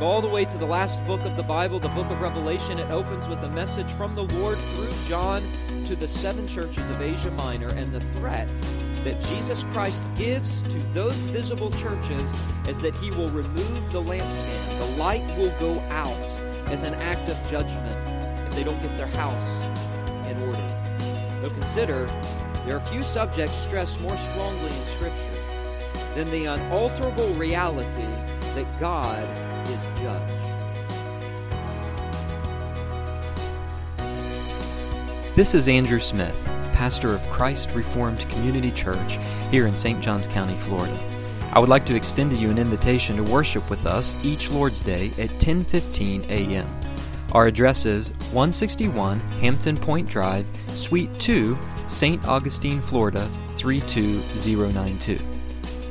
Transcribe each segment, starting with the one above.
All the way to the last book of the Bible, the book of Revelation, it opens with a message from the Lord through John to the seven churches of Asia Minor and the threat that Jesus Christ gives to those visible churches is that he will remove the lampstand. The light will go out as an act of judgment if they don't get their house in order. So consider there are few subjects stressed more strongly in Scripture than the unalterable reality that God This is Andrew Smith, pastor of Christ Reformed Community Church here in St. Johns County, Florida. I would like to extend to you an invitation to worship with us each Lord's Day at 10:15 a.m. Our address is 161 Hampton Point Drive, Suite 2, St. Augustine, Florida 32092.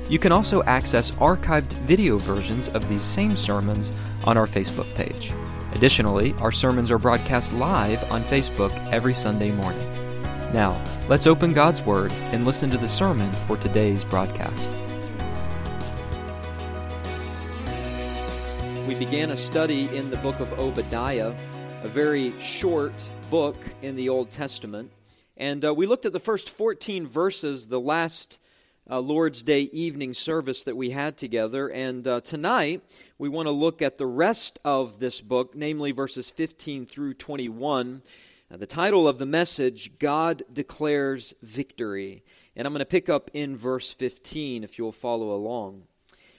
You can also access archived video versions of these same sermons on our Facebook page. Additionally, our sermons are broadcast live on Facebook every Sunday morning. Now, let's open God's Word and listen to the sermon for today's broadcast. We began a study in the book of Obadiah, a very short book in the Old Testament. And uh, we looked at the first 14 verses the last uh, Lord's Day evening service that we had together. And uh, tonight, we want to look at the rest of this book, namely verses 15 through 21. Uh, the title of the message, God Declares Victory. And I'm going to pick up in verse 15 if you'll follow along.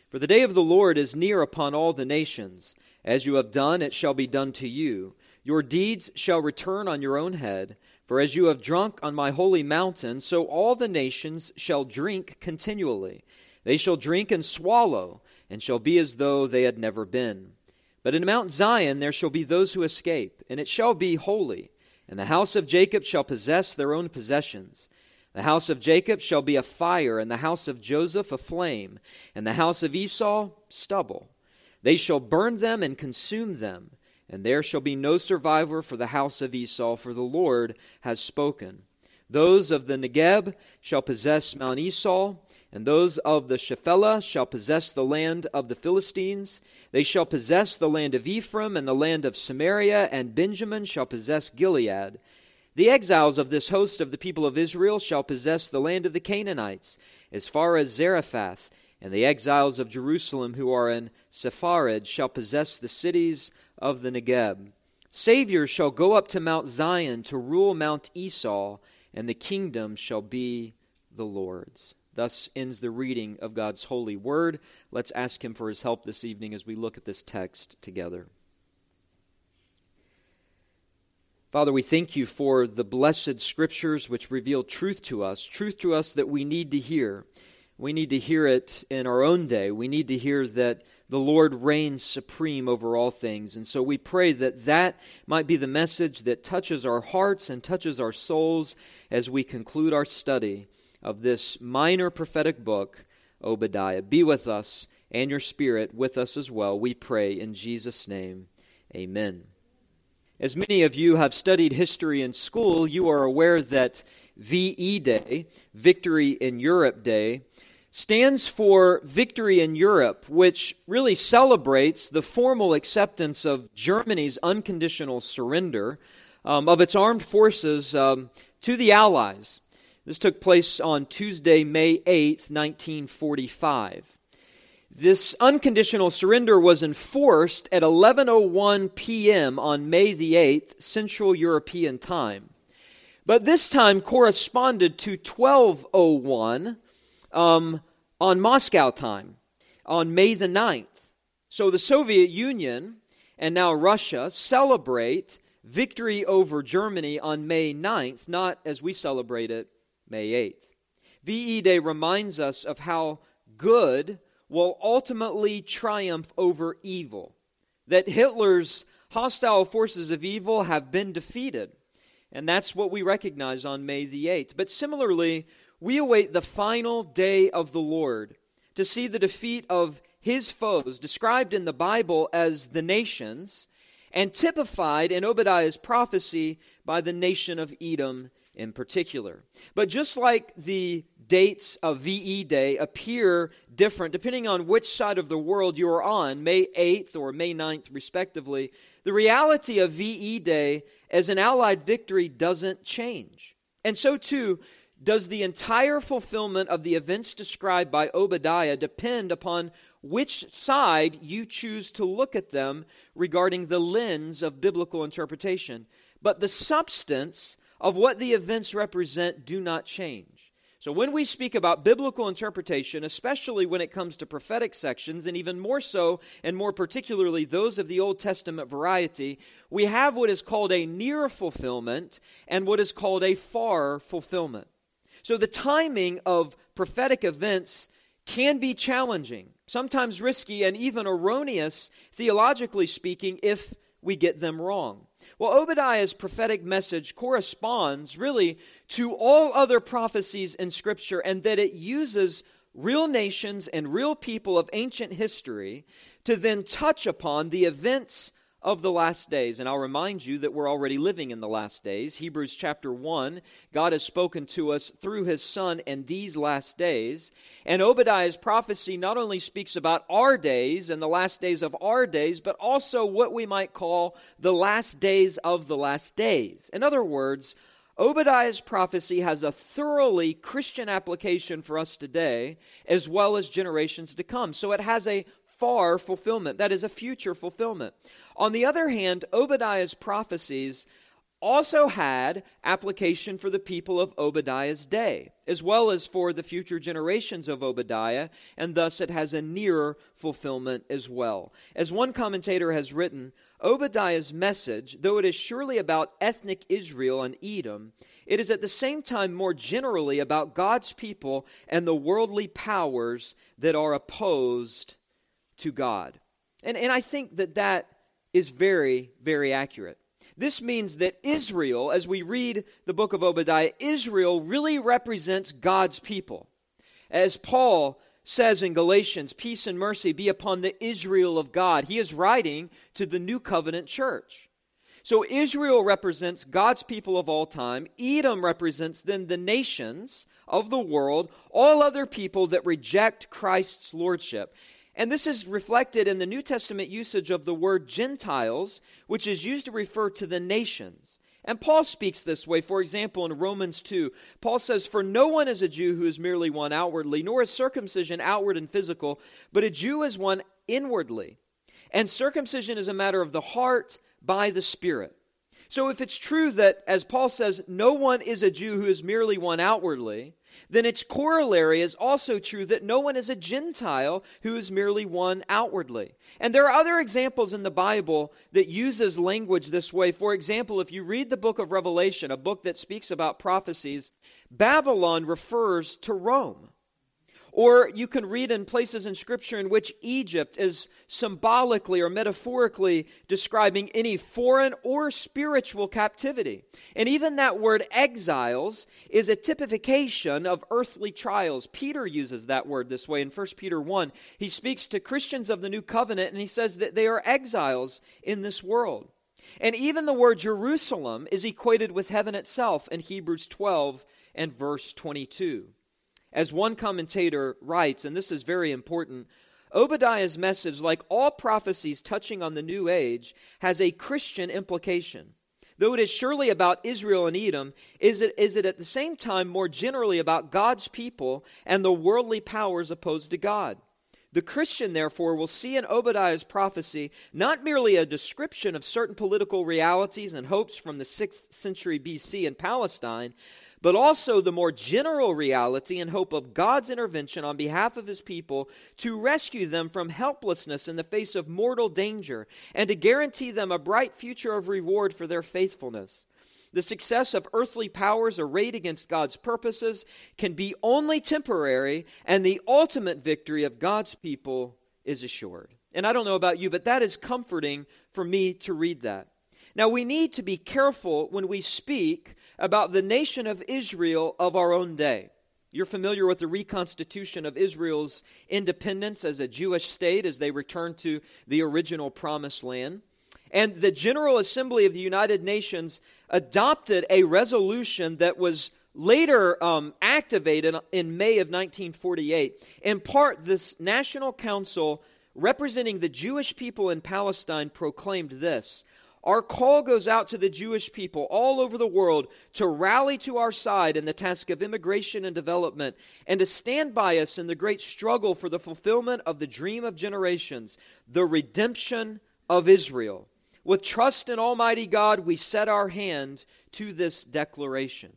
For the day of the Lord is near upon all the nations. As you have done, it shall be done to you. Your deeds shall return on your own head. For as you have drunk on my holy mountain, so all the nations shall drink continually. They shall drink and swallow, and shall be as though they had never been. But in Mount Zion there shall be those who escape, and it shall be holy. And the house of Jacob shall possess their own possessions. The house of Jacob shall be a fire, and the house of Joseph a flame, and the house of Esau stubble. They shall burn them and consume them and there shall be no survivor for the house of Esau, for the Lord has spoken. Those of the Negeb shall possess Mount Esau, and those of the Shephelah shall possess the land of the Philistines. They shall possess the land of Ephraim and the land of Samaria, and Benjamin shall possess Gilead. The exiles of this host of the people of Israel shall possess the land of the Canaanites, as far as Zarephath, and the exiles of Jerusalem who are in Sepharad shall possess the cities of the Negeb. Saviors shall go up to Mount Zion to rule Mount Esau, and the kingdom shall be the Lord's. Thus ends the reading of God's holy word. Let's ask Him for His help this evening as we look at this text together. Father, we thank you for the blessed scriptures which reveal truth to us, truth to us that we need to hear. We need to hear it in our own day. We need to hear that the Lord reigns supreme over all things. And so we pray that that might be the message that touches our hearts and touches our souls as we conclude our study of this minor prophetic book, Obadiah. Be with us and your Spirit with us as well. We pray in Jesus' name. Amen. As many of you have studied history in school, you are aware that VE Day, Victory in Europe Day, stands for Victory in Europe, which really celebrates the formal acceptance of Germany's unconditional surrender um, of its armed forces um, to the Allies. This took place on Tuesday, May 8th, 1945. This unconditional surrender was enforced at 11:01 p.m. on May the 8th, Central European time. But this time corresponded to 1201 um, on Moscow time on May the 9th. So the Soviet Union and now Russia celebrate victory over Germany on May 9th, not as we celebrate it May 8th. VE Day reminds us of how good will ultimately triumph over evil, that Hitler's hostile forces of evil have been defeated. And that's what we recognize on May the 8th. But similarly, we await the final day of the Lord to see the defeat of his foes, described in the Bible as the nations, and typified in Obadiah's prophecy by the nation of Edom in particular. But just like the dates of VE Day appear different depending on which side of the world you are on, May 8th or May 9th, respectively. The reality of VE Day as an Allied victory doesn't change. And so, too, does the entire fulfillment of the events described by Obadiah depend upon which side you choose to look at them regarding the lens of biblical interpretation. But the substance of what the events represent do not change. So, when we speak about biblical interpretation, especially when it comes to prophetic sections, and even more so, and more particularly those of the Old Testament variety, we have what is called a near fulfillment and what is called a far fulfillment. So, the timing of prophetic events can be challenging, sometimes risky, and even erroneous, theologically speaking, if we get them wrong. Well, Obadiah's prophetic message corresponds really to all other prophecies in Scripture, and that it uses real nations and real people of ancient history to then touch upon the events of the last days. And I'll remind you that we're already living in the last days. Hebrews chapter 1, God has spoken to us through his Son in these last days. And Obadiah's prophecy not only speaks about our days and the last days of our days, but also what we might call the last days of the last days. In other words, Obadiah's prophecy has a thoroughly Christian application for us today as well as generations to come. So it has a far fulfillment, that is, a future fulfillment. On the other hand, Obadiah's prophecies also had application for the people of Obadiah's day, as well as for the future generations of Obadiah, and thus it has a nearer fulfillment as well. As one commentator has written, Obadiah's message, though it is surely about ethnic Israel and Edom, it is at the same time more generally about God's people and the worldly powers that are opposed to God. And, and I think that that is very, very accurate. This means that Israel, as we read the book of Obadiah, Israel really represents God's people. As Paul says in Galatians, peace and mercy be upon the Israel of God. He is writing to the new covenant church. So Israel represents God's people of all time. Edom represents then the nations of the world, all other people that reject Christ's lordship. And this is reflected in the New Testament usage of the word Gentiles, which is used to refer to the nations. And Paul speaks this way. For example, in Romans 2, Paul says, For no one is a Jew who is merely one outwardly, nor is circumcision outward and physical, but a Jew is one inwardly. And circumcision is a matter of the heart by the Spirit. So if it's true that, as Paul says, no one is a Jew who is merely one outwardly, then its corollary is also true that no one is a Gentile who is merely one outwardly. And there are other examples in the Bible that uses language this way. For example, if you read the book of Revelation, a book that speaks about prophecies, Babylon refers to Rome. Or you can read in places in Scripture in which Egypt is symbolically or metaphorically describing any foreign or spiritual captivity. And even that word exiles is a typification of earthly trials. Peter uses that word this way in 1 Peter 1. He speaks to Christians of the new covenant and he says that they are exiles in this world. And even the word Jerusalem is equated with heaven itself in Hebrews 12 and verse 22. As one commentator writes, and this is very important, Obadiah's message, like all prophecies touching on the new age, has a Christian implication. Though it is surely about Israel and Edom, is it, is it at the same time more generally about God's people and the worldly powers opposed to God? The Christian, therefore, will see in Obadiah's prophecy not merely a description of certain political realities and hopes from the 6th century BC in Palestine, but also the more general reality and hope of God's intervention on behalf of his people to rescue them from helplessness in the face of mortal danger and to guarantee them a bright future of reward for their faithfulness. The success of earthly powers arrayed against God's purposes can be only temporary, and the ultimate victory of God's people is assured. And I don't know about you, but that is comforting for me to read that. Now, we need to be careful when we speak about the nation of Israel of our own day. You're familiar with the reconstitution of Israel's independence as a Jewish state as they returned to the original promised land. And the General Assembly of the United Nations adopted a resolution that was later um, activated in May of 1948. In part, this National Council representing the Jewish people in Palestine proclaimed this Our call goes out to the Jewish people all over the world to rally to our side in the task of immigration and development and to stand by us in the great struggle for the fulfillment of the dream of generations, the redemption of Israel. With trust in Almighty God, we set our hand to this declaration.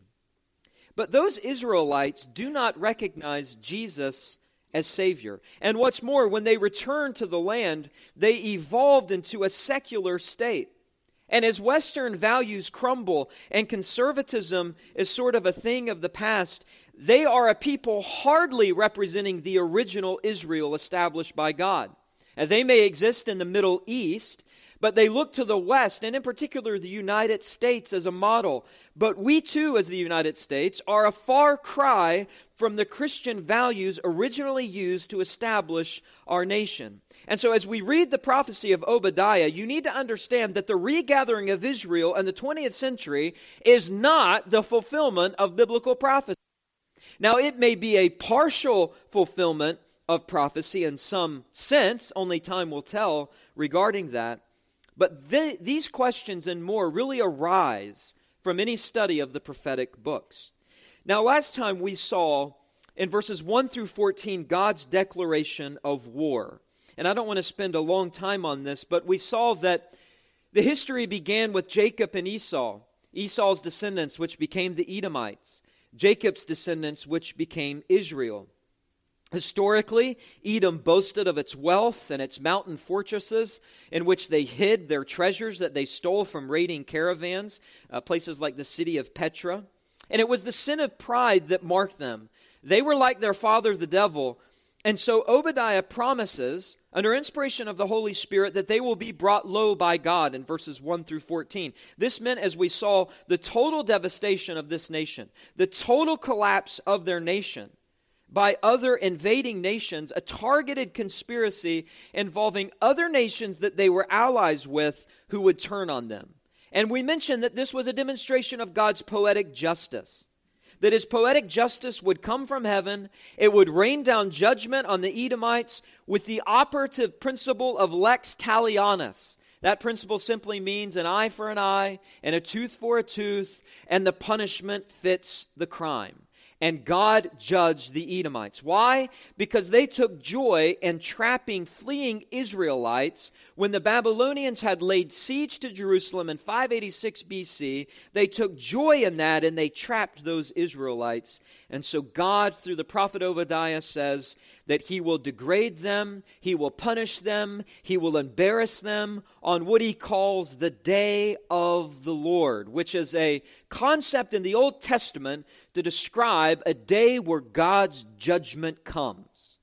But those Israelites do not recognize Jesus as Savior. And what's more, when they returned to the land, they evolved into a secular state. And as Western values crumble and conservatism is sort of a thing of the past, they are a people hardly representing the original Israel established by God. And they may exist in the Middle East, but they look to the West, and in particular the United States, as a model. But we too, as the United States, are a far cry from the Christian values originally used to establish our nation. And so, as we read the prophecy of Obadiah, you need to understand that the regathering of Israel in the 20th century is not the fulfillment of biblical prophecy. Now, it may be a partial fulfillment of prophecy in some sense, only time will tell regarding that. But th- these questions and more really arise from any study of the prophetic books. Now, last time we saw in verses 1 through 14 God's declaration of war. And I don't want to spend a long time on this, but we saw that the history began with Jacob and Esau, Esau's descendants, which became the Edomites, Jacob's descendants, which became Israel. Historically, Edom boasted of its wealth and its mountain fortresses in which they hid their treasures that they stole from raiding caravans, uh, places like the city of Petra. And it was the sin of pride that marked them. They were like their father, the devil. And so Obadiah promises, under inspiration of the Holy Spirit, that they will be brought low by God in verses 1 through 14. This meant, as we saw, the total devastation of this nation, the total collapse of their nation by other invading nations, a targeted conspiracy involving other nations that they were allies with who would turn on them. And we mentioned that this was a demonstration of God's poetic justice. That his poetic justice would come from heaven, it would rain down judgment on the Edomites with the operative principle of lex talionis. That principle simply means an eye for an eye and a tooth for a tooth, and the punishment fits the crime and God judged the Edomites. Why? Because they took joy in trapping fleeing Israelites when the Babylonians had laid siege to Jerusalem in 586 BC. They took joy in that and they trapped those Israelites. And so God, through the prophet Obadiah, says that he will degrade them, he will punish them, he will embarrass them on what he calls the day of the Lord, which is a concept in the Old Testament to describe a day where God's judgment comes.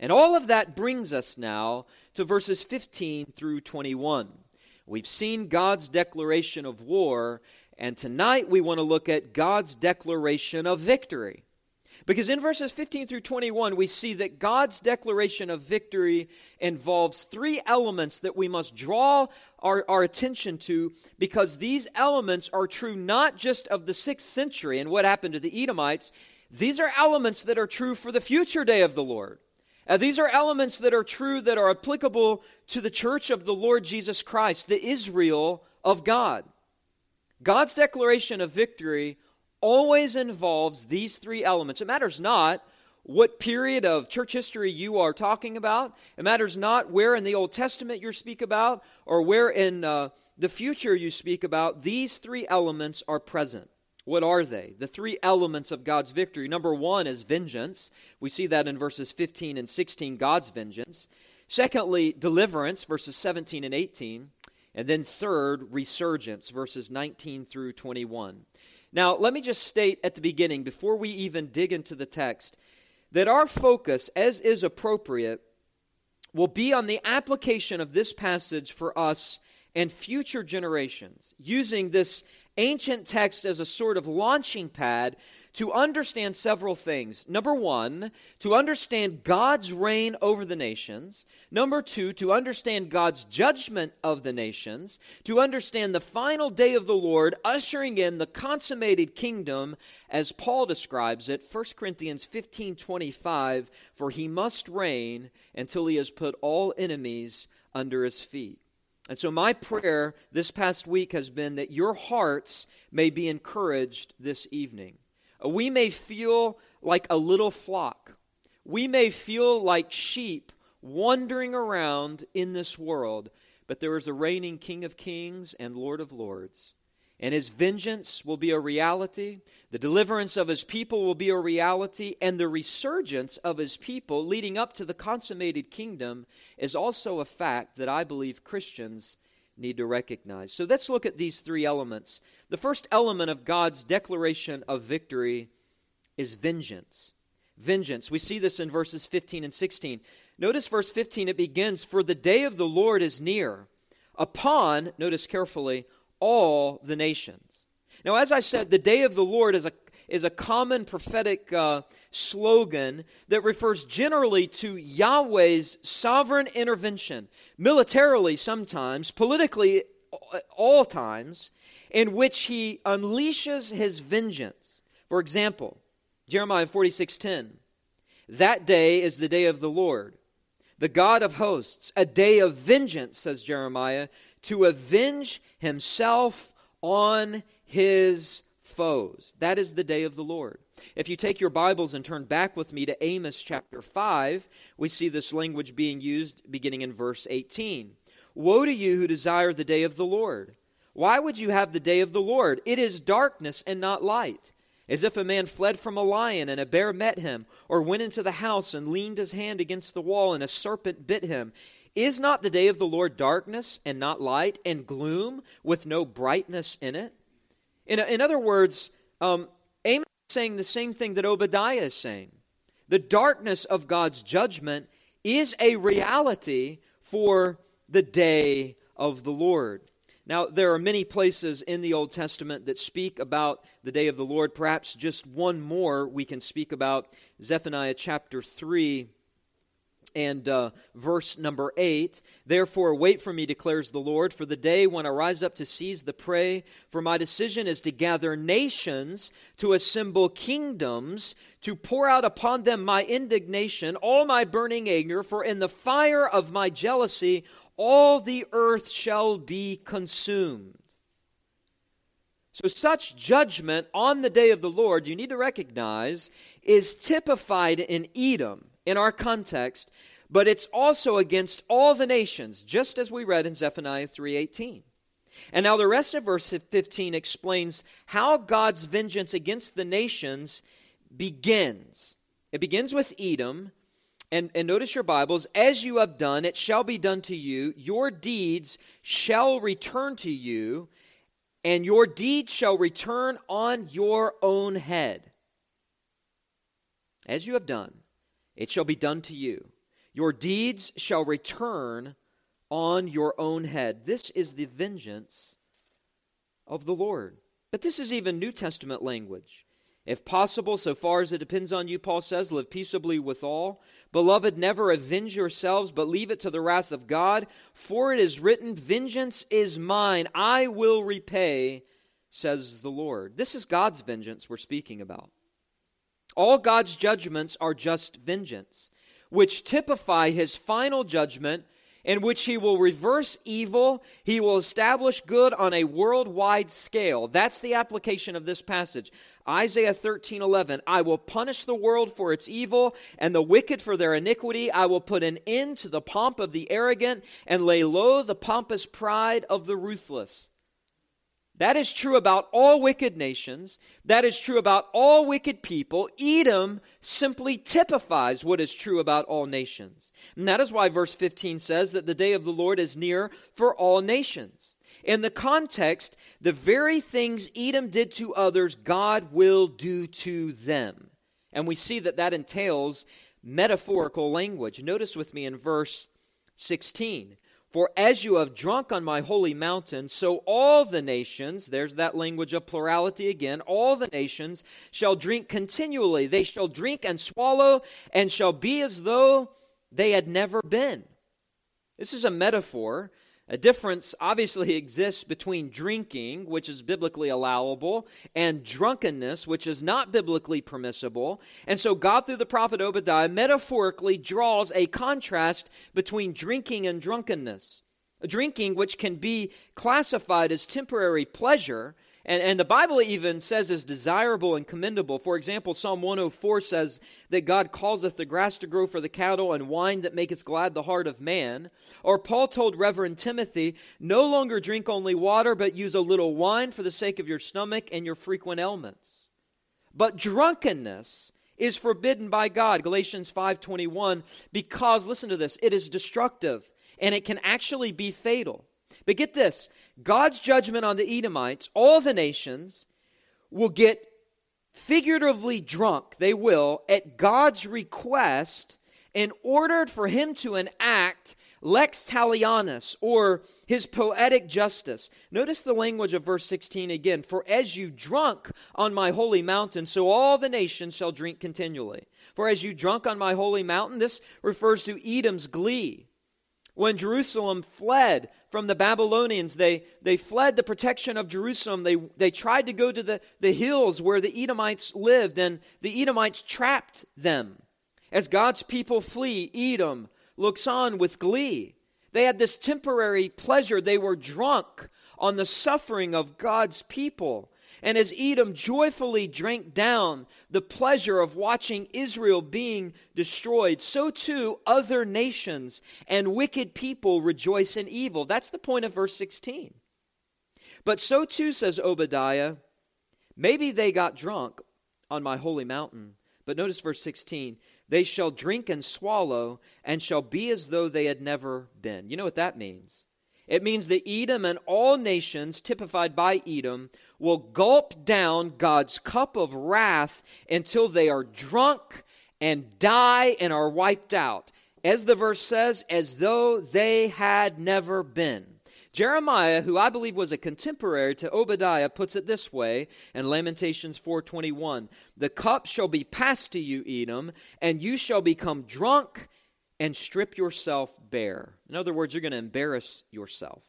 And all of that brings us now to verses 15 through 21. We've seen God's declaration of war, and tonight we want to look at God's declaration of victory. Because in verses 15 through 21, we see that God's declaration of victory involves three elements that we must draw our, our attention to because these elements are true not just of the sixth century and what happened to the Edomites, these are elements that are true for the future day of the Lord. Uh, these are elements that are true that are applicable to the church of the Lord Jesus Christ, the Israel of God. God's declaration of victory always involves these three elements. It matters not what period of church history you are talking about. It matters not where in the Old Testament you speak about or where in uh, the future you speak about. These three elements are present. What are they? The three elements of God's victory. Number one is vengeance. We see that in verses 15 and 16, God's vengeance. Secondly, deliverance, verses 17 and 18. And then third, resurgence, verses 19 through 21. Now, let me just state at the beginning, before we even dig into the text, that our focus, as is appropriate, will be on the application of this passage for us and future generations, using this ancient text as a sort of launching pad to understand several things. Number one, to understand God's reign over the nations. Number two, to understand God's judgment of the nations. To understand the final day of the Lord, ushering in the consummated kingdom, as Paul describes it, 1 Corinthians 15 25, for he must reign until he has put all enemies under his feet. And so, my prayer this past week has been that your hearts may be encouraged this evening. We may feel like a little flock. We may feel like sheep wandering around in this world, but there is a reigning King of kings and Lord of lords and his vengeance will be a reality. The deliverance of his people will be a reality, and the resurgence of his people leading up to the consummated kingdom is also a fact that I believe Christians need to recognize. So let's look at these three elements. The first element of God's declaration of victory is vengeance. Vengeance. We see this in verses 15 and 16. Notice verse 15, it begins, For the day of the Lord is near. Upon, notice carefully, all the nations. Now, as I said, the day of the Lord is a, is a common prophetic uh, slogan that refers generally to Yahweh's sovereign intervention, militarily sometimes, politically all times, in which he unleashes his vengeance. For example, Jeremiah 46:10. That day is the day of the Lord, the God of hosts, a day of vengeance, says Jeremiah, to avenge himself on his foes. That is the day of the Lord. If you take your Bibles and turn back with me to Amos chapter 5, we see this language being used beginning in verse 18. Woe to you who desire the day of the Lord! Why would you have the day of the Lord? It is darkness and not light. As if a man fled from a lion and a bear met him, or went into the house and leaned his hand against the wall and a serpent bit him. Is not the day of the Lord darkness and not light, and gloom with no brightness in it? In, in other words, um, Amos is saying the same thing that Obadiah is saying. The darkness of God's judgment is a reality for the day of the Lord. Now, there are many places in the Old Testament that speak about the day of the Lord. Perhaps just one more we can speak about Zephaniah chapter 3 and uh, verse number 8 Therefore, wait for me, declares the Lord, for the day when I rise up to seize the prey. For my decision is to gather nations, to assemble kingdoms, to pour out upon them my indignation, all my burning anger, for in the fire of my jealousy all the earth shall be consumed. So, such judgment on the day of the Lord, you need to recognize, is typified in Edom in our context, but it's also against all the nations, just as we read in Zephaniah 3:18. And now the rest of verse 15 explains how God's vengeance against the nations begins. It begins with Edom, and, and notice your Bibles, as you have done, it shall be done to you. Your deeds shall return to you, and your deeds shall return on your own head. As you have done, it shall be done to you. Your deeds shall return on your own head. This is the vengeance of the Lord. But this is even New Testament language. If possible, so far as it depends on you, Paul says, live peaceably with all. Beloved, never avenge yourselves, but leave it to the wrath of God. For it is written, Vengeance is mine, I will repay, says the Lord. This is God's vengeance we're speaking about. All God's judgments are just vengeance, which typify his final judgment in which he will reverse evil, he will establish good on a worldwide scale. That's the application of this passage. Isaiah 13, 11. I will punish the world for its evil and the wicked for their iniquity. I will put an end to the pomp of the arrogant and lay low the pompous pride of the ruthless. That is true about all wicked nations. That is true about all wicked people. Edom simply typifies what is true about all nations. And that is why verse 15 says that the day of the Lord is near for all nations. In the context, the very things Edom did to others, God will do to them. And we see that that entails metaphorical language. Notice with me in verse 16 For as you have drunk on my holy mountain, so all the nations, there's that language of plurality again, all the nations shall drink continually. They shall drink and swallow and shall be as though they had never been. This is a metaphor a difference obviously exists between drinking, which is biblically allowable, and drunkenness, which is not biblically permissible. And so God, through the prophet Obadiah, metaphorically draws a contrast between drinking and drunkenness. Drinking, which can be classified as temporary pleasure, and, and the Bible even says is desirable and commendable. For example, Psalm 104 says that God causeth the grass to grow for the cattle and wine that maketh glad the heart of man. Or Paul told Reverend Timothy, no longer drink only water, but use a little wine for the sake of your stomach and your frequent ailments. But drunkenness is forbidden by God, Galatians 5:21, because listen to this, it is destructive and it can actually be fatal. But get this God's judgment on the Edomites, all the nations will get figuratively drunk, they will, at God's request in order for him to enact lex talionis or his poetic justice. Notice the language of verse 16 again. For as you drunk on my holy mountain, so all the nations shall drink continually. For as you drunk on my holy mountain, this refers to Edom's glee. When Jerusalem fled from the Babylonians, they, they fled the protection of Jerusalem. They, they tried to go to the, the hills where the Edomites lived, and the Edomites trapped them. As God's people flee, Edom looks on with glee. They had this temporary pleasure. They were drunk on the suffering of God's people. And as Edom joyfully drank down the pleasure of watching Israel being destroyed, so too other nations and wicked people rejoice in evil. That's the point of verse 16. But so too, says Obadiah, maybe they got drunk on my holy mountain. But notice verse 16 they shall drink and swallow and shall be as though they had never been. You know what that means? It means that Edom and all nations, typified by Edom, will gulp down God's cup of wrath until they are drunk and die and are wiped out. As the verse says, as though they had never been. Jeremiah, who I believe was a contemporary to Obadiah, puts it this way in Lamentations 4:21, "The cup shall be passed to you, Edom, and you shall become drunk and strip yourself bare. In other words, you're going to embarrass yourself.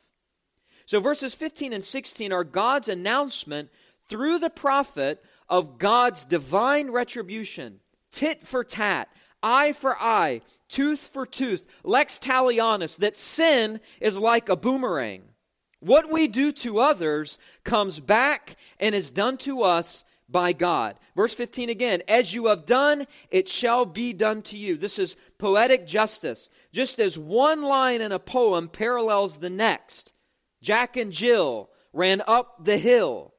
So, verses 15 and 16 are God's announcement through the prophet of God's divine retribution tit for tat, eye for eye, tooth for tooth, lex talionis, that sin is like a boomerang. What we do to others comes back and is done to us by God. Verse 15 again, as you have done, it shall be done to you. This is poetic justice. Just as one line in a poem parallels the next, Jack and Jill ran up the hill.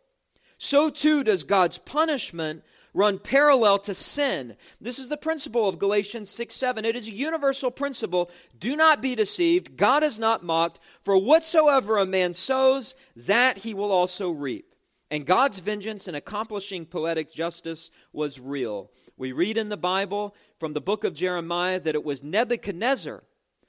So too does God's punishment run parallel to sin. This is the principle of Galatians 6 7. It is a universal principle. Do not be deceived. God is not mocked. For whatsoever a man sows, that he will also reap. And God's vengeance in accomplishing poetic justice was real. We read in the Bible from the book of Jeremiah that it was Nebuchadnezzar,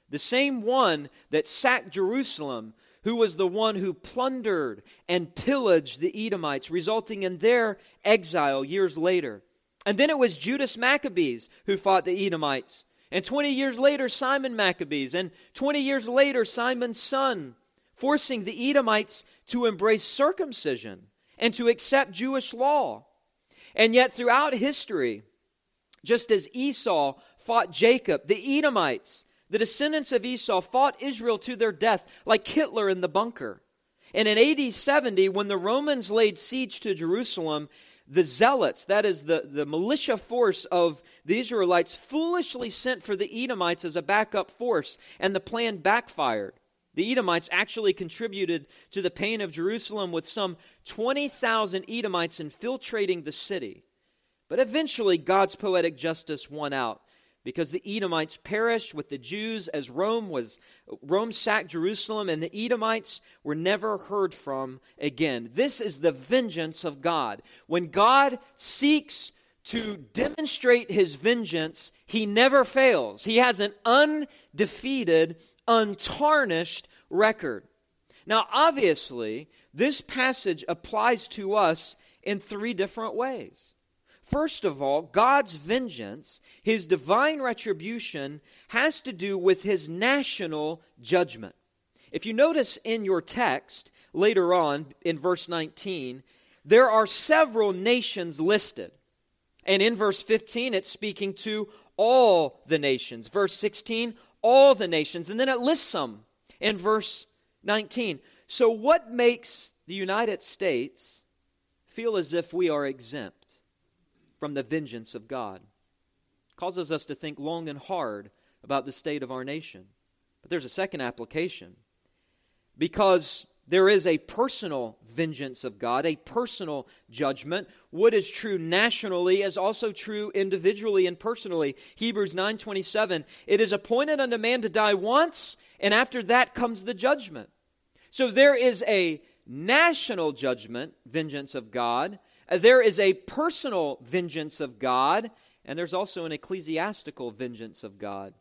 the same one that sacked Jerusalem, who was the one who plundered and pillaged the Edomites, resulting in their exile years later. And then it was Judas Maccabees who fought the Edomites. And 20 years later, Simon Maccabees. And 20 years later, Simon's son, forcing the Edomites to embrace circumcision and to accept Jewish law. And yet, throughout history, just as Esau fought Jacob, the Edomites, the descendants of Esau, fought Israel to their death, like Hitler in the bunker. And in AD 70, when the Romans laid siege to Jerusalem, the zealots, that is the, the militia force of the Israelites, foolishly sent for the Edomites as a backup force, and the plan backfired. The Edomites actually contributed to the pain of Jerusalem with some 20,000 Edomites infiltrating the city. But eventually, God's poetic justice won out because the Edomites perished with the Jews as Rome was Rome sacked Jerusalem and the Edomites were never heard from again. This is the vengeance of God. When God seeks to demonstrate his vengeance, he never fails. He has an undefeated, untarnished record. Now, obviously, this passage applies to us in three different ways. First of all, God's vengeance, his divine retribution, has to do with his national judgment. If you notice in your text later on in verse 19, there are several nations listed. And in verse 15, it's speaking to all the nations. Verse 16, all the nations. And then it lists some in verse 19. So, what makes the United States feel as if we are exempt from the vengeance of God? Causes us to think long and hard about the state of our nation. But there's a second application. Because there is a personal vengeance of God, a personal judgment. What is true nationally is also true individually and personally. Hebrews 9:27, it is appointed unto man to die once, and after that comes the judgment. So there is a national judgment, vengeance of God. Uh, there is a personal vengeance of God, and there's also an ecclesiastical vengeance of God.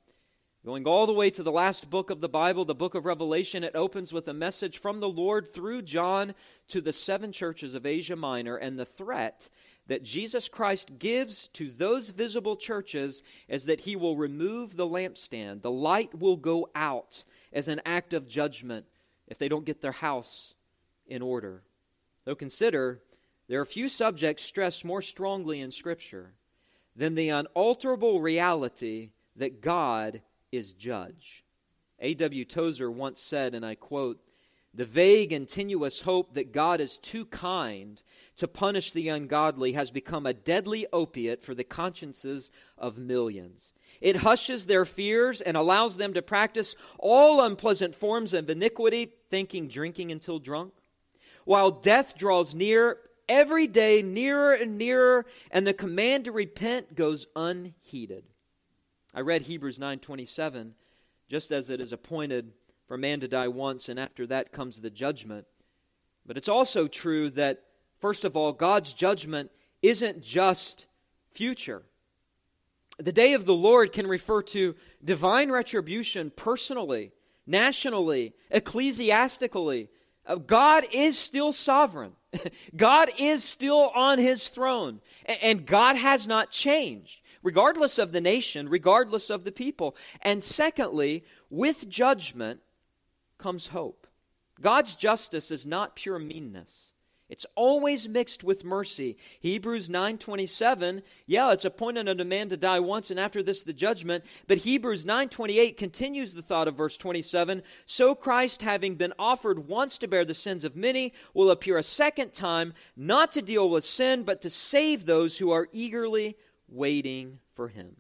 Going all the way to the last book of the Bible, the book of Revelation, it opens with a message from the Lord through John to the seven churches of Asia Minor and the threat that Jesus Christ gives to those visible churches is that he will remove the lampstand. The light will go out as an act of judgment if they don't get their house in order. So consider there are few subjects stressed more strongly in Scripture than the unalterable reality that God is judge. A.W. Tozer once said, and I quote, the vague and tenuous hope that God is too kind to punish the ungodly has become a deadly opiate for the consciences of millions. It hushes their fears and allows them to practice all unpleasant forms of iniquity, thinking, drinking until drunk. While death draws near, every day nearer and nearer, and the command to repent goes unheeded. I read Hebrews 9:27 just as it is appointed for man to die once and after that comes the judgment. But it's also true that first of all God's judgment isn't just future. The day of the Lord can refer to divine retribution personally, nationally, ecclesiastically. Uh, God is still sovereign. God is still on his throne, and God has not changed regardless of the nation, regardless of the people. And secondly, with judgment comes hope. God's justice is not pure meanness. It's always mixed with mercy. Hebrews 9:27, yeah, it's appointed unto man to die once and after this the judgment, but Hebrews 9:28 continues the thought of verse 27, so Christ having been offered once to bear the sins of many will appear a second time not to deal with sin but to save those who are eagerly waiting for him.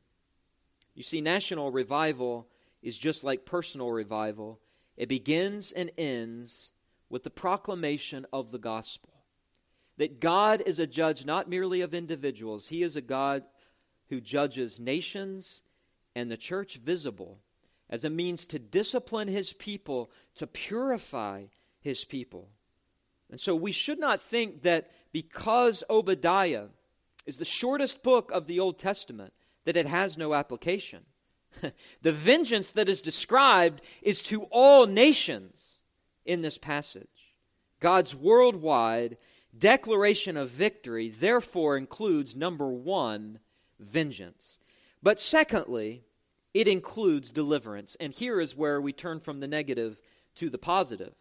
You see, national revival is just like personal revival, it begins and ends with the proclamation of the gospel. That God is a judge not merely of individuals, He is a God who judges nations and the church visible as a means to discipline His people, to purify His people. And so we should not think that because Obadiah is the shortest book of the Old Testament, that it has no application. the vengeance that is described is to all nations in this passage. God's worldwide declaration of victory, therefore, includes number one, vengeance. But secondly, it includes deliverance. And here is where we turn from the negative to the positive.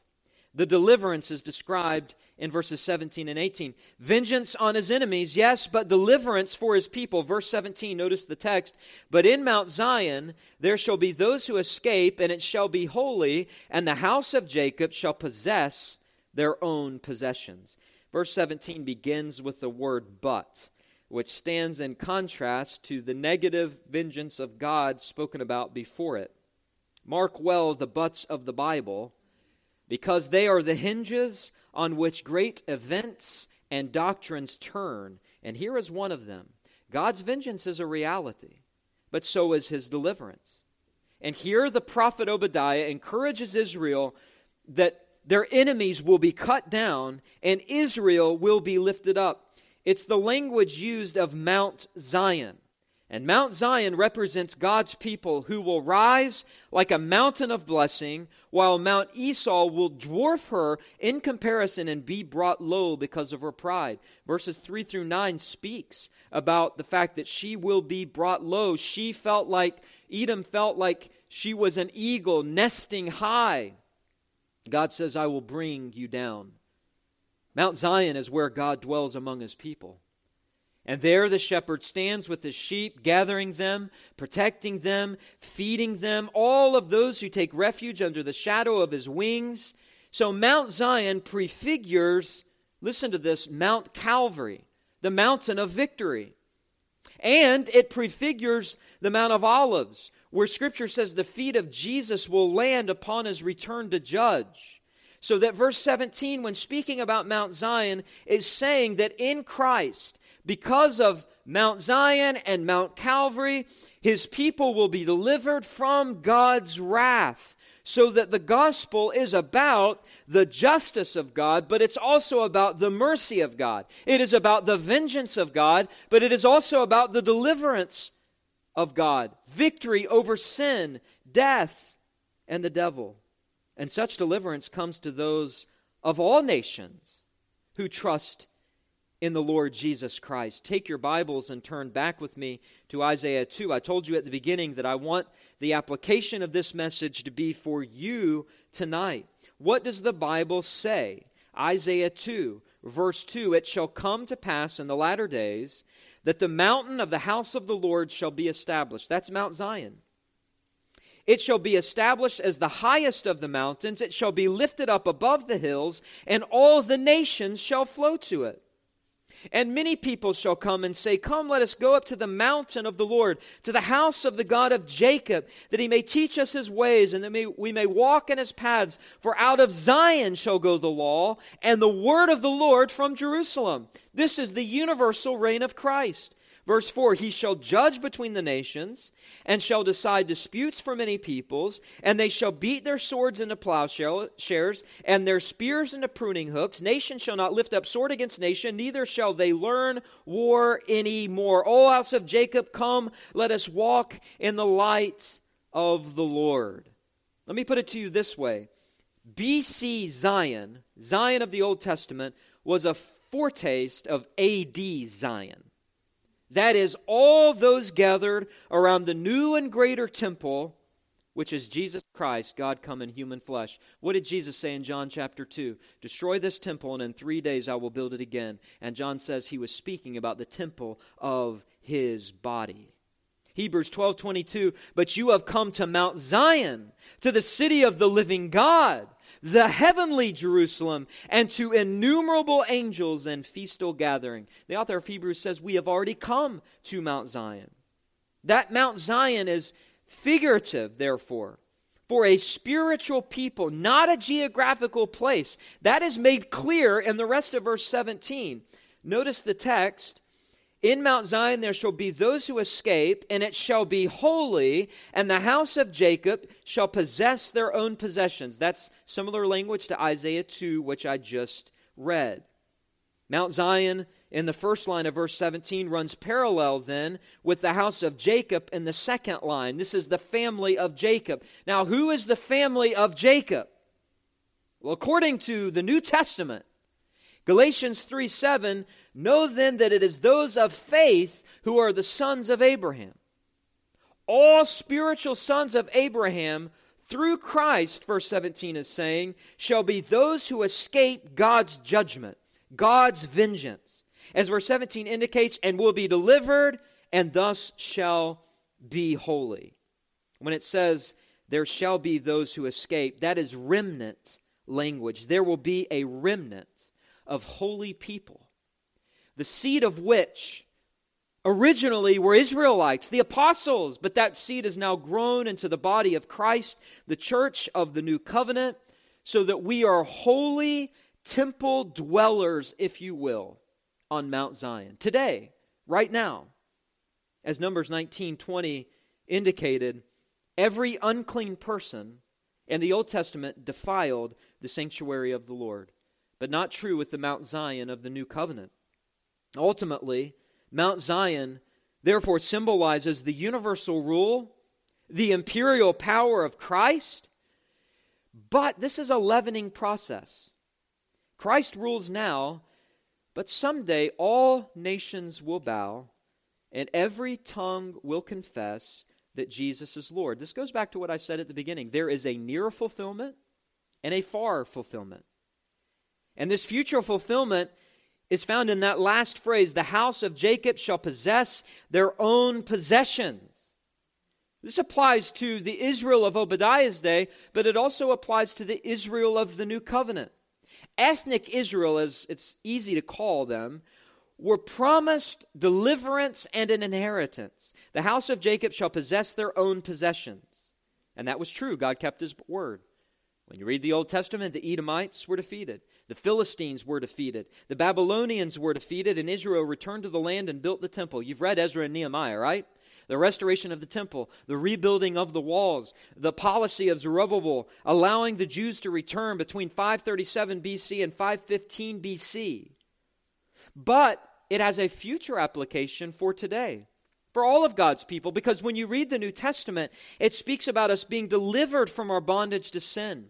The deliverance is described in verses 17 and 18. Vengeance on his enemies, yes, but deliverance for his people. Verse 17, notice the text. But in Mount Zion there shall be those who escape, and it shall be holy, and the house of Jacob shall possess their own possessions. Verse 17 begins with the word but, which stands in contrast to the negative vengeance of God spoken about before it. Mark well the buts of the Bible because they are the hinges on which great events and doctrines turn. And here is one of them God's vengeance is a reality, but so is his deliverance. And here the prophet Obadiah encourages Israel that their enemies will be cut down and Israel will be lifted up. It's the language used of Mount Zion. And Mount Zion represents God's people who will rise like a mountain of blessing, while Mount Esau will dwarf her in comparison and be brought low because of her pride. Verses 3 through 9 speaks about the fact that she will be brought low. She felt like, Edom felt like she was an eagle nesting high. God says, I will bring you down. Mount Zion is where God dwells among his people. And there the shepherd stands with his sheep, gathering them, protecting them, feeding them, all of those who take refuge under the shadow of his wings. So Mount Zion prefigures, listen to this, Mount Calvary, the mountain of victory. And it prefigures the Mount of Olives, where Scripture says the feet of Jesus will land upon his return to judge. So that verse 17, when speaking about Mount Zion, is saying that in Christ, because of Mount Zion and Mount Calvary, his people will be delivered from God's wrath. So that the gospel is about the justice of God, but it's also about the mercy of God. It is about the vengeance of God, but it is also about the deliverance of God, victory over sin, death, and the devil. And such deliverance comes to those of all nations who trust in the Lord Jesus Christ. Take your Bibles and turn back with me to Isaiah 2. I told you at the beginning that I want the application of this message to be for you tonight. What does the Bible say? Isaiah 2, verse 2 It shall come to pass in the latter days that the mountain of the house of the Lord shall be established. That's Mount Zion. It shall be established as the highest of the mountains. It shall be lifted up above the hills, and all the nations shall flow to it. And many people shall come and say, Come, let us go up to the mountain of the Lord, to the house of the God of Jacob, that he may teach us his ways, and that we may walk in his paths. For out of Zion shall go the law, and the word of the Lord from Jerusalem. This is the universal reign of Christ. Verse 4 He shall judge between the nations, and shall decide disputes for many peoples, and they shall beat their swords into plowshares, and their spears into pruning hooks. Nation shall not lift up sword against nation, neither shall they learn war any more. O house of Jacob, come, let us walk in the light of the Lord. Let me put it to you this way BC Zion, Zion of the Old Testament, was a foretaste of AD Zion. That is, all those gathered around the new and greater temple, which is Jesus Christ, God come in human flesh. What did Jesus say in John chapter 2? Destroy this temple, and in three days I will build it again. And John says he was speaking about the temple of his body. Hebrews 12 22, but you have come to Mount Zion, to the city of the living God the heavenly Jerusalem, and to innumerable angels and festal gathering. The author of Hebrews says, We have already come to Mount Zion. That Mount Zion is figurative, therefore, for a spiritual people, not a geographical place. That is made clear in the rest of verse 17. Notice the text in Mount Zion there shall be those who escape, and it shall be holy, and the house of Jacob shall possess their own possessions. That's similar language to Isaiah 2, which I just read. Mount Zion in the first line of verse 17 runs parallel then with the house of Jacob in the second line. This is the family of Jacob. Now, who is the family of Jacob? Well, according to the New Testament, Galatians 3 7, know then that it is those of faith who are the sons of Abraham. All spiritual sons of Abraham through Christ, verse 17 is saying, shall be those who escape God's judgment, God's vengeance. As verse 17 indicates, and will be delivered, and thus shall be holy. When it says, there shall be those who escape, that is remnant language. There will be a remnant of holy people, the seed of which originally were Israelites, the apostles, but that seed is now grown into the body of Christ, the church of the new covenant, so that we are holy temple dwellers, if you will, on Mount Zion. Today, right now, as Numbers 19 20 indicated, every unclean person in the Old Testament defiled the sanctuary of the Lord but not true with the Mount Zion of the new covenant. Ultimately, Mount Zion therefore symbolizes the universal rule, the imperial power of Christ. But this is a leavening process. Christ rules now, but someday all nations will bow and every tongue will confess that Jesus is Lord. This goes back to what I said at the beginning. There is a near fulfillment and a far fulfillment. And this future fulfillment is found in that last phrase the house of Jacob shall possess their own possessions. This applies to the Israel of Obadiah's day, but it also applies to the Israel of the new covenant. Ethnic Israel, as it's easy to call them, were promised deliverance and an inheritance. The house of Jacob shall possess their own possessions. And that was true. God kept his word. When you read the Old Testament, the Edomites were defeated. The Philistines were defeated. The Babylonians were defeated, and Israel returned to the land and built the temple. You've read Ezra and Nehemiah, right? The restoration of the temple, the rebuilding of the walls, the policy of Zerubbabel, allowing the Jews to return between 537 BC and 515 BC. But it has a future application for today, for all of God's people, because when you read the New Testament, it speaks about us being delivered from our bondage to sin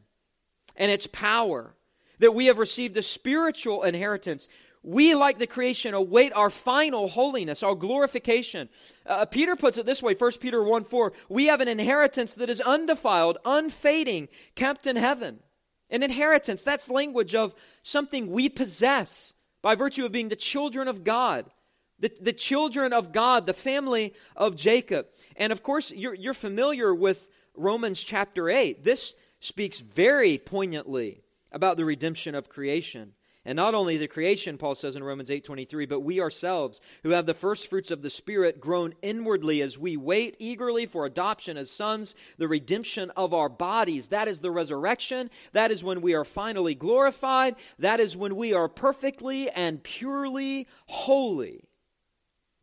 and its power, that we have received a spiritual inheritance. We, like the creation, await our final holiness, our glorification. Uh, Peter puts it this way 1 Peter 1 4 We have an inheritance that is undefiled, unfading, kept in heaven. An inheritance, that's language of something we possess by virtue of being the children of God. The, the children of God, the family of Jacob. And of course, you're, you're familiar with Romans chapter 8. This speaks very poignantly about the redemption of creation. And not only the creation, Paul says in Romans 8:23, but we ourselves, who have the first fruits of the Spirit, groan inwardly as we wait eagerly for adoption as sons, the redemption of our bodies. That is the resurrection. That is when we are finally glorified. That is when we are perfectly and purely holy.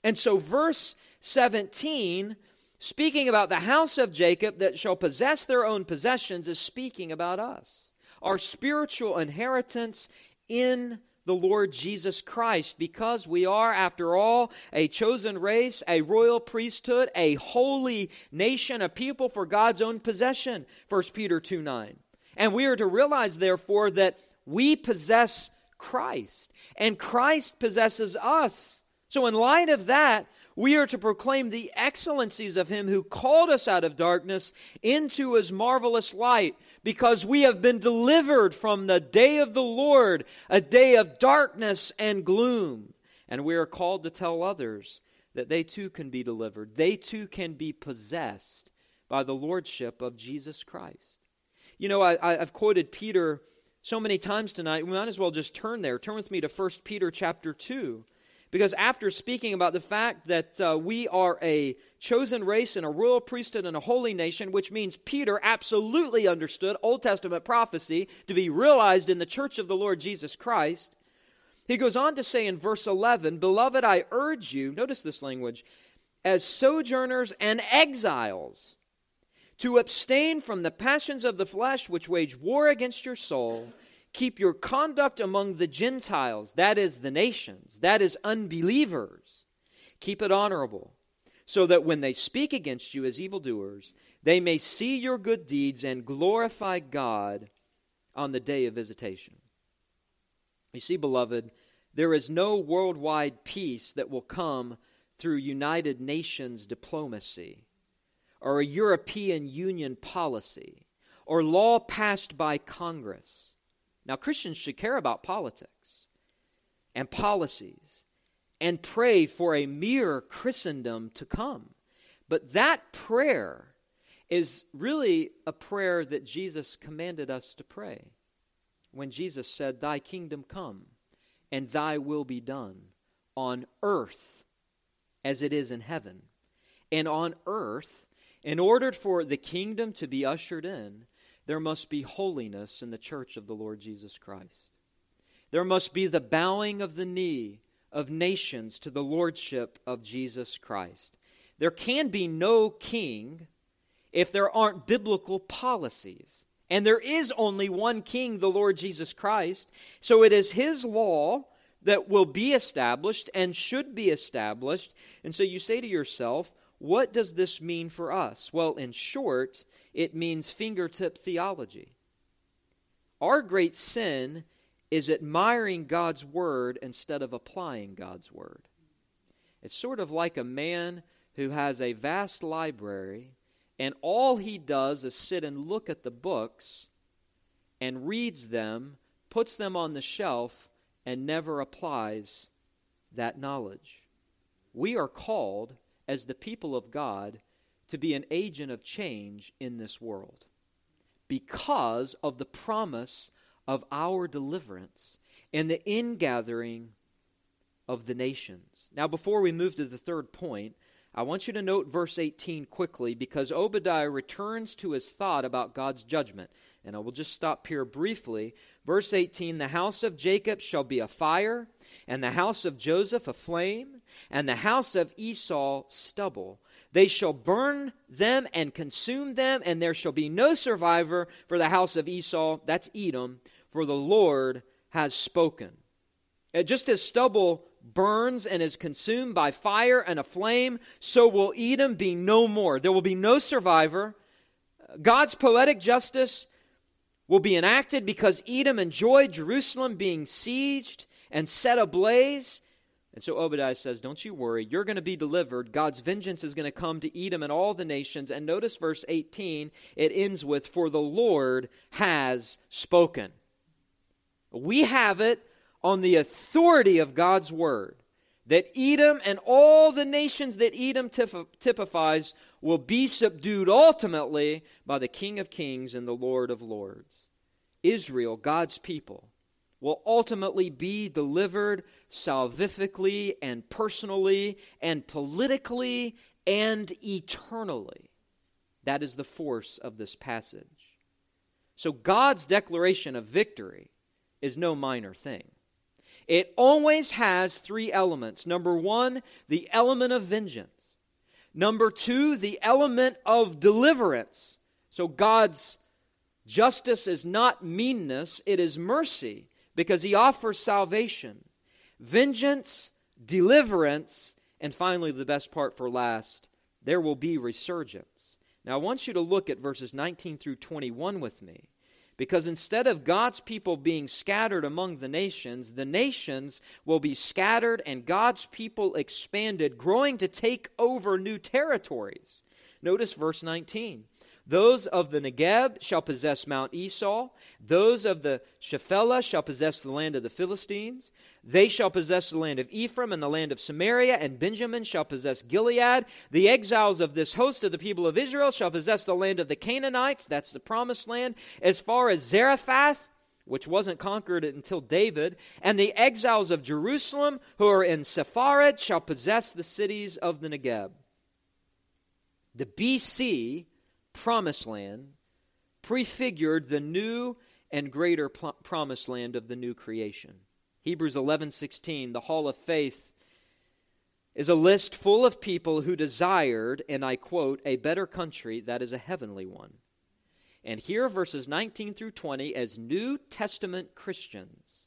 And so, verse 17, speaking about the house of Jacob that shall possess their own possessions, is speaking about us. Our spiritual inheritance in the Lord Jesus Christ because we are, after all, a chosen race, a royal priesthood, a holy nation, a people for God's own possession. 1 Peter 2 9. And we are to realize, therefore, that we possess Christ and Christ possesses us. So, in light of that, we are to proclaim the excellencies of Him who called us out of darkness into His marvelous light because we have been delivered from the day of the Lord, a day of darkness and gloom. And we are called to tell others that they too can be delivered. They too can be possessed by the lordship of Jesus Christ. You know, I, have quoted Peter so many times tonight, we might as well just turn there. Turn with me to 1 Peter chapter 2. Because after speaking about the fact that uh, we are a chosen race and a royal priesthood and a holy nation, which means Peter absolutely understood Old Testament prophecy to be realized in the church of the Lord Jesus Christ, he goes on to say in verse 11, Beloved, I urge you, notice this language, as sojourners and exiles, to abstain from the passions of the flesh which wage war against your soul Keep your conduct among the Gentiles, that is the nations, that is unbelievers. Keep it honorable, so that when they speak against you as evildoers, they may see your good deeds and glorify God on the day of visitation. You see, beloved, there is no worldwide peace that will come through United Nations diplomacy or a European Union policy or law passed by Congress. Now, Christians should care about politics and policies and pray for a mere Christendom to come. But that prayer is really a prayer that Jesus commanded us to pray when Jesus said, Thy kingdom come and thy will be done on earth as it is in heaven. And on earth, in order for the kingdom to be ushered in, there must be holiness in the church of the Lord Jesus Christ. There must be the bowing of the knee of nations to the lordship of Jesus Christ. There can be no king if there aren't biblical policies. And there is only one king, the Lord Jesus Christ. So it is his law that will be established and should be established. And so you say to yourself, what does this mean for us? Well, in short, it means fingertip theology. Our great sin is admiring God's word instead of applying God's word. It's sort of like a man who has a vast library and all he does is sit and look at the books and reads them, puts them on the shelf, and never applies that knowledge. We are called, as the people of God, to be an agent of change in this world because of the promise of our deliverance and the ingathering of the nations. Now, before we move to the third point, I want you to note verse 18 quickly because Obadiah returns to his thought about God's judgment. And I will just stop here briefly. Verse 18 The house of Jacob shall be a fire, and the house of Joseph a flame, and the house of Esau stubble. They shall burn them and consume them, and there shall be no survivor for the house of Esau, that's Edom, for the Lord has spoken. Uh, just as stubble burns and is consumed by fire and a flame, so will Edom be no more. There will be no survivor. God's poetic justice will be enacted because Edom enjoyed Jerusalem being sieged and set ablaze. And so Obadiah says, Don't you worry, you're going to be delivered. God's vengeance is going to come to Edom and all the nations. And notice verse 18, it ends with, For the Lord has spoken. We have it on the authority of God's word that Edom and all the nations that Edom typifies will be subdued ultimately by the King of Kings and the Lord of Lords. Israel, God's people, will ultimately be delivered salvifically and personally and politically and eternally. That is the force of this passage. So, God's declaration of victory is no minor thing. It always has three elements. Number one, the element of vengeance. Number two, the element of deliverance. So God's justice is not meanness, it is mercy because He offers salvation. Vengeance, deliverance, and finally, the best part for last, there will be resurgence. Now, I want you to look at verses 19 through 21 with me. Because instead of God's people being scattered among the nations, the nations will be scattered and God's people expanded, growing to take over new territories. Notice verse 19. Those of the Negeb shall possess Mount Esau. Those of the Shephelah shall possess the land of the Philistines. They shall possess the land of Ephraim and the land of Samaria, and Benjamin shall possess Gilead. The exiles of this host of the people of Israel shall possess the land of the Canaanites, that's the promised land, as far as Zarephath, which wasn't conquered until David, and the exiles of Jerusalem who are in Sepharad shall possess the cities of the Negeb. The BC promised land prefigured the new and greater pl- promised land of the new creation. Hebrews 11:16, the hall of faith is a list full of people who desired, and I quote, a better country that is a heavenly one. And here verses 19 through 20 as New Testament Christians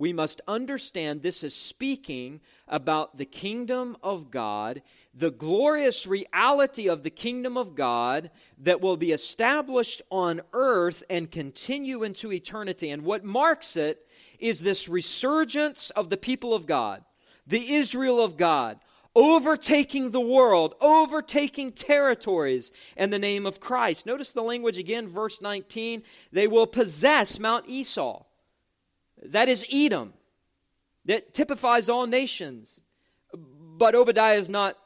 we must understand this is speaking about the kingdom of God, the glorious reality of the kingdom of God that will be established on earth and continue into eternity. And what marks it is this resurgence of the people of God, the Israel of God, overtaking the world, overtaking territories in the name of Christ. Notice the language again, verse 19. They will possess Mount Esau. That is Edom, that typifies all nations. But Obadiah is not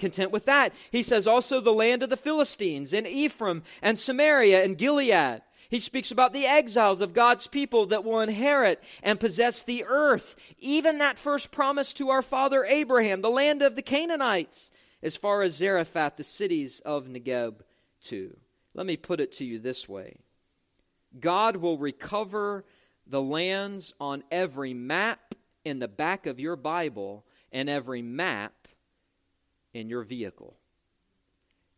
content with that. He says also the land of the Philistines, and Ephraim, and Samaria, and Gilead. He speaks about the exiles of God's people that will inherit and possess the earth, even that first promise to our father Abraham, the land of the Canaanites, as far as Zarephath, the cities of Negeb, too. Let me put it to you this way God will recover the lands on every map in the back of your Bible and every map in your vehicle.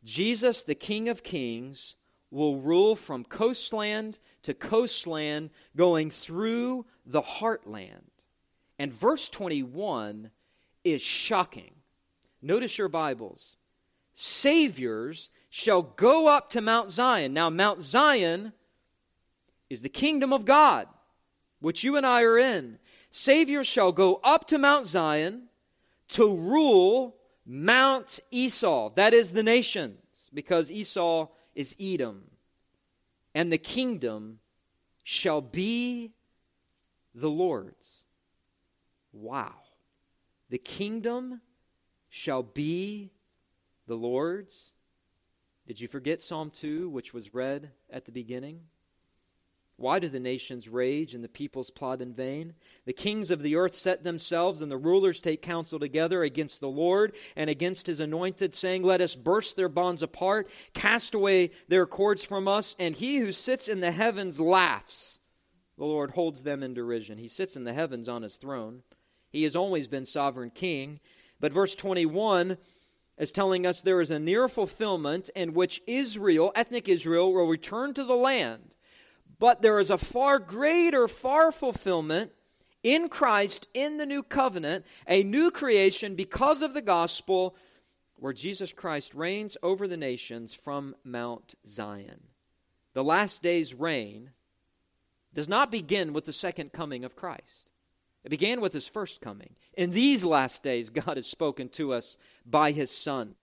Jesus, the King of Kings, will rule from coastland to coastland, going through the heartland. And verse 21 is shocking. Notice your Bibles. Saviors shall go up to Mount Zion. Now, Mount Zion is the kingdom of God, which you and I are in. Saviors shall go up to Mount Zion to rule Mount Esau, that is the nations, because Esau is Edom. And the kingdom shall be the Lord's. Wow. The kingdom shall be the Lord's. Did you forget Psalm 2, which was read at the beginning? Why do the nations rage and the peoples plot in vain? The kings of the earth set themselves, and the rulers take counsel together against the Lord and against his anointed, saying, Let us burst their bonds apart, cast away their cords from us. And he who sits in the heavens laughs. The Lord holds them in derision. He sits in the heavens on his throne. He has always been sovereign king. But verse 21 is telling us there is a near fulfillment in which Israel, ethnic Israel, will return to the land but there is a far greater, far fulfillment in Christ in the new covenant, a new creation because of the gospel, where Jesus Christ reigns over the nations from Mount Zion. The last day's reign does not begin with the second coming of Christ. It began with his first coming. In these last days, God has spoken to us by his Son.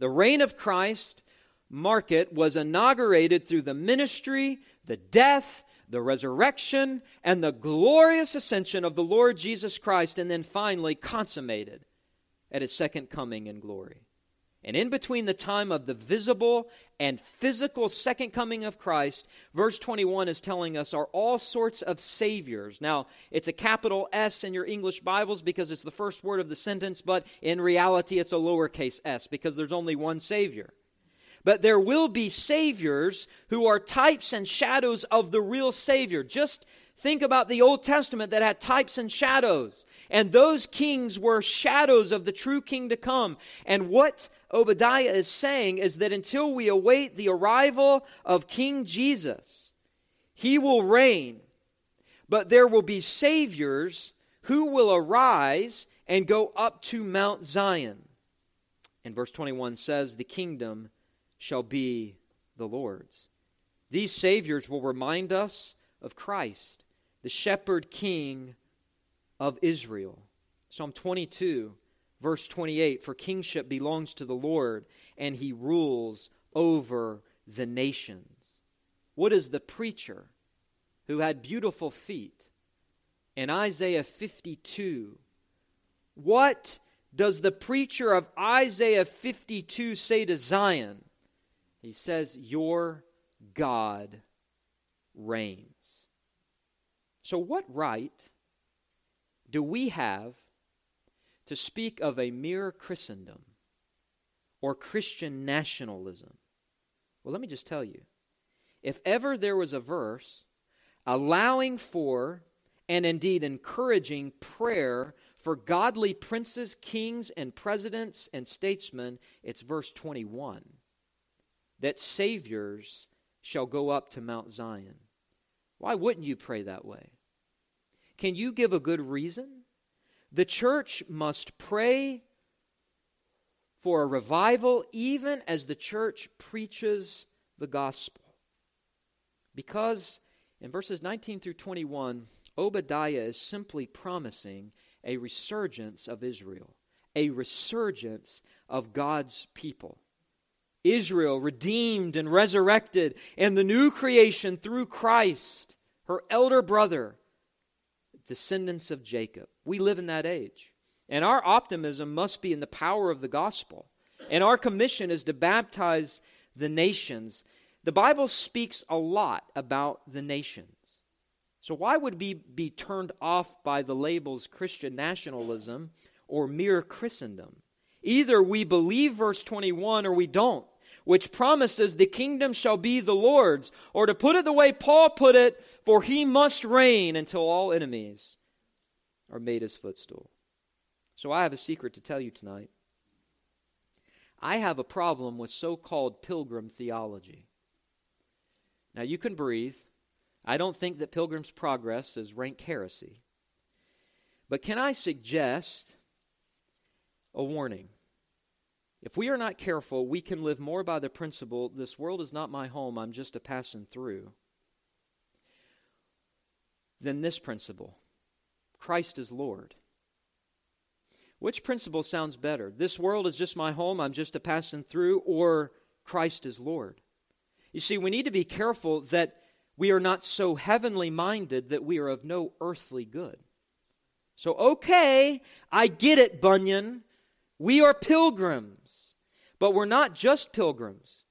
The reign of Christ market was inaugurated through the ministry, the death, the resurrection, and the glorious ascension of the Lord Jesus Christ, and then finally consummated at his second coming in glory. And in between the time of the visible and physical second coming of Christ, verse 21 is telling us are all sorts of saviors. Now, it's a capital S in your English Bibles because it's the first word of the sentence, but in reality, it's a lowercase s because there's only one Savior. But there will be saviors who are types and shadows of the real Savior. Just think about the Old Testament that had types and shadows. And those kings were shadows of the true king to come. And what Obadiah is saying is that until we await the arrival of King Jesus, he will reign. But there will be saviors who will arise and go up to Mount Zion. And verse 21 says, The kingdom shall be the Lord's. These Saviors will remind us of Christ, the shepherd king of Israel. Psalm 22, verse 28 For kingship belongs to the Lord, and he rules over the nations. What is the preacher who had beautiful feet? In Isaiah 52, what does the preacher of Isaiah 52 say to Zion? He says, Your God reigns. So, what right do we have to speak of a mere Christendom or Christian nationalism? Well, let me just tell you if ever there was a verse allowing for and indeed encouraging prayer for godly princes, kings, and presidents and statesmen, it's verse 21 that saviors shall go up to Mount Zion. Why wouldn't you pray that way? Can you give a good reason? The church must pray for a revival even as the church preaches the gospel. Because in verses 19 through 21, Obadiah is simply promising a resurgence of Israel, a resurgence of God's people. Israel redeemed and resurrected, and the new creation through Christ, her elder brother, descendants of Jacob. We live in that age. And our optimism must be in the power of the gospel. And our commission is to baptize the nations. The Bible speaks a lot about the nations. So, why would we be turned off by the labels Christian nationalism or mere Christendom? Either we believe verse 21 or we don't which promises the kingdom shall be the Lord's. Or to put it the way Paul put it, for he must reign until all enemies are made his footstool. So I have a secret to tell you tonight. I have a problem with so called pilgrim theology. Now you can breathe. I don't think that Pilgrim's Progress is rank heresy. But can I suggest a warning? If we are not careful, we can live more by the principle this world is not my home, I'm just a passing through, than this principle Christ is Lord. Which principle sounds better? This world is just my home, I'm just a passing through, or Christ is Lord? You see, we need to be careful that we are not so heavenly minded that we are of no earthly good. So, okay, I get it, Bunyan. We are pilgrims, but we're not just pilgrims.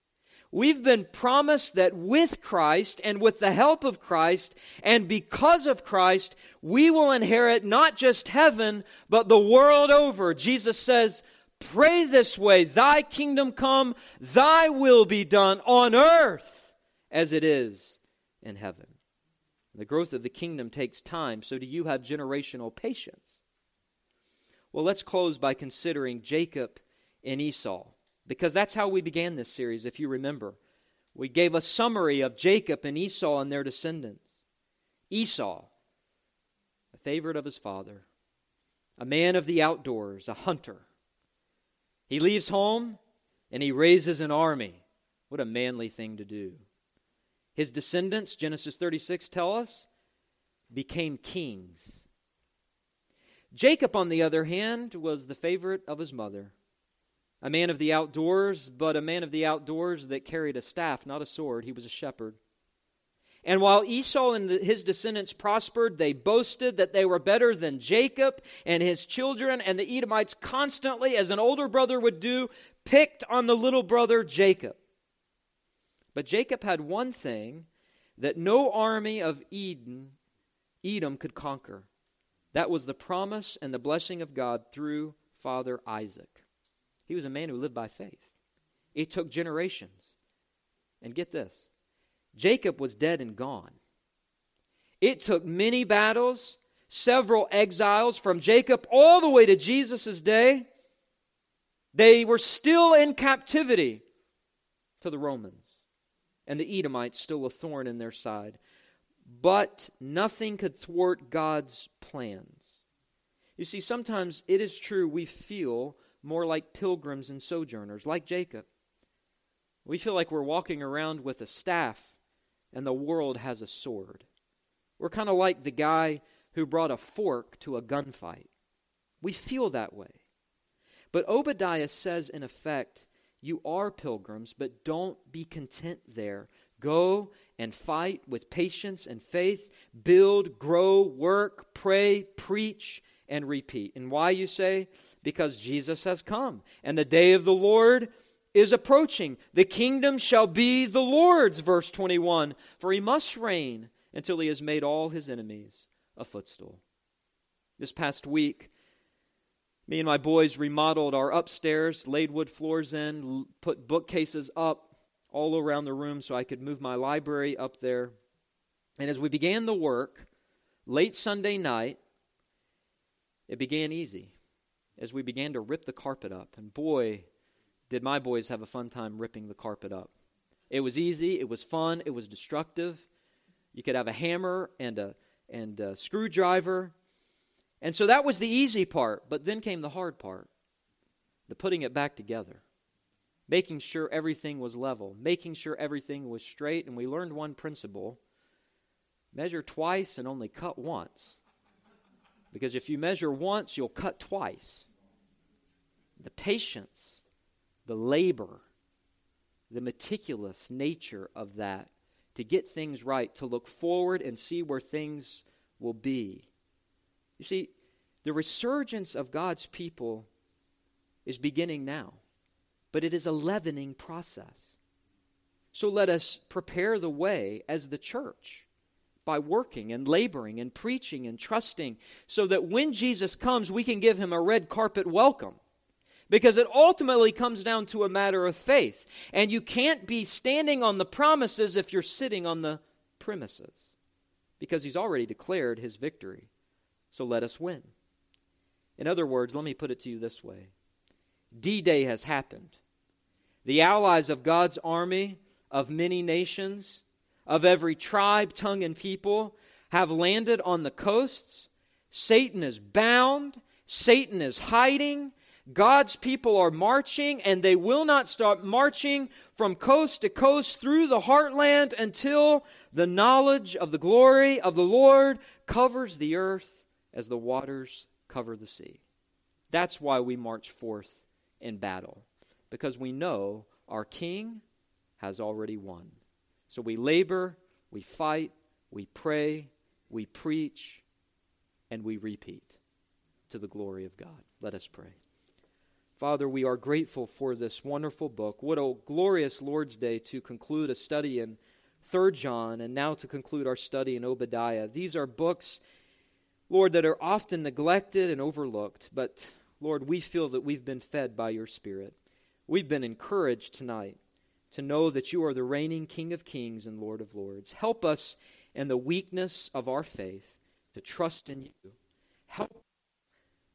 We've been promised that with Christ and with the help of Christ and because of Christ, we will inherit not just heaven, but the world over. Jesus says, Pray this way Thy kingdom come, Thy will be done on earth as it is in heaven. The growth of the kingdom takes time, so do you have generational patience? Well, let's close by considering Jacob and Esau, because that's how we began this series, if you remember. We gave a summary of Jacob and Esau and their descendants. Esau, a favorite of his father, a man of the outdoors, a hunter. He leaves home and he raises an army. What a manly thing to do. His descendants, Genesis 36 tell us, became kings. Jacob, on the other hand, was the favorite of his mother. A man of the outdoors, but a man of the outdoors that carried a staff, not a sword. He was a shepherd. And while Esau and his descendants prospered, they boasted that they were better than Jacob and his children, and the Edomites constantly, as an older brother would do, picked on the little brother Jacob. But Jacob had one thing that no army of Eden, Edom could conquer. That was the promise and the blessing of God through Father Isaac. He was a man who lived by faith. It took generations. And get this Jacob was dead and gone. It took many battles, several exiles from Jacob all the way to Jesus' day. They were still in captivity to the Romans, and the Edomites still a thorn in their side but nothing could thwart God's plans. You see, sometimes it is true we feel more like pilgrims and sojourners, like Jacob. We feel like we're walking around with a staff and the world has a sword. We're kind of like the guy who brought a fork to a gunfight. We feel that way. But Obadiah says, in effect, you are pilgrims, but don't be content there. Go and fight with patience and faith, build, grow, work, pray, preach, and repeat. And why, you say? Because Jesus has come, and the day of the Lord is approaching. The kingdom shall be the Lord's, verse 21, for he must reign until he has made all his enemies a footstool. This past week, me and my boys remodeled our upstairs, laid wood floors in, put bookcases up, all around the room so I could move my library up there. And as we began the work, late Sunday night, it began easy as we began to rip the carpet up. And boy, did my boys have a fun time ripping the carpet up. It was easy, it was fun, it was destructive. You could have a hammer and a, and a screwdriver. And so that was the easy part, but then came the hard part the putting it back together making sure everything was level, making sure everything was straight. And we learned one principle measure twice and only cut once. Because if you measure once, you'll cut twice. The patience, the labor, the meticulous nature of that to get things right, to look forward and see where things will be. You see, the resurgence of God's people is beginning now but it is a leavening process. So let us prepare the way as the church by working and laboring and preaching and trusting so that when Jesus comes, we can give him a red carpet welcome. Because it ultimately comes down to a matter of faith. And you can't be standing on the promises if you're sitting on the premises. Because he's already declared his victory. So let us win. In other words, let me put it to you this way D Day has happened. The allies of God's army of many nations, of every tribe, tongue, and people, have landed on the coasts. Satan is bound, Satan is hiding. God's people are marching, and they will not stop marching from coast to coast through the heartland until the knowledge of the glory of the Lord covers the earth as the waters cover the sea. That's why we march forth in battle, because we know our King has already won. So we labor, we fight, we pray, we preach, and we repeat to the glory of God. Let us pray. Father, we are grateful for this wonderful book. What a glorious Lord's Day to conclude a study in 3 John and now to conclude our study in Obadiah. These are books, Lord, that are often neglected and overlooked, but Lord, we feel that we've been fed by your Spirit. We've been encouraged tonight to know that you are the reigning King of kings and Lord of lords. Help us in the weakness of our faith to trust in you. Help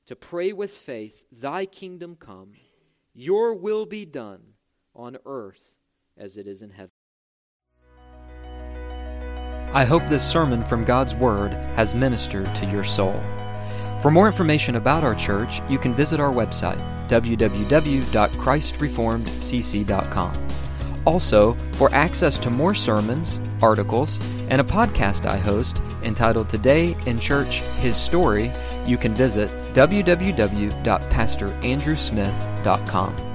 to pray with faith, Thy kingdom come, Your will be done on earth as it is in heaven. I hope this sermon from God's Word has ministered to your soul. For more information about our church, you can visit our website, www.christreformedcc.com. Also, for access to more sermons, articles, and a podcast I host entitled Today in Church His Story, you can visit www.pastorandrewsmith.com.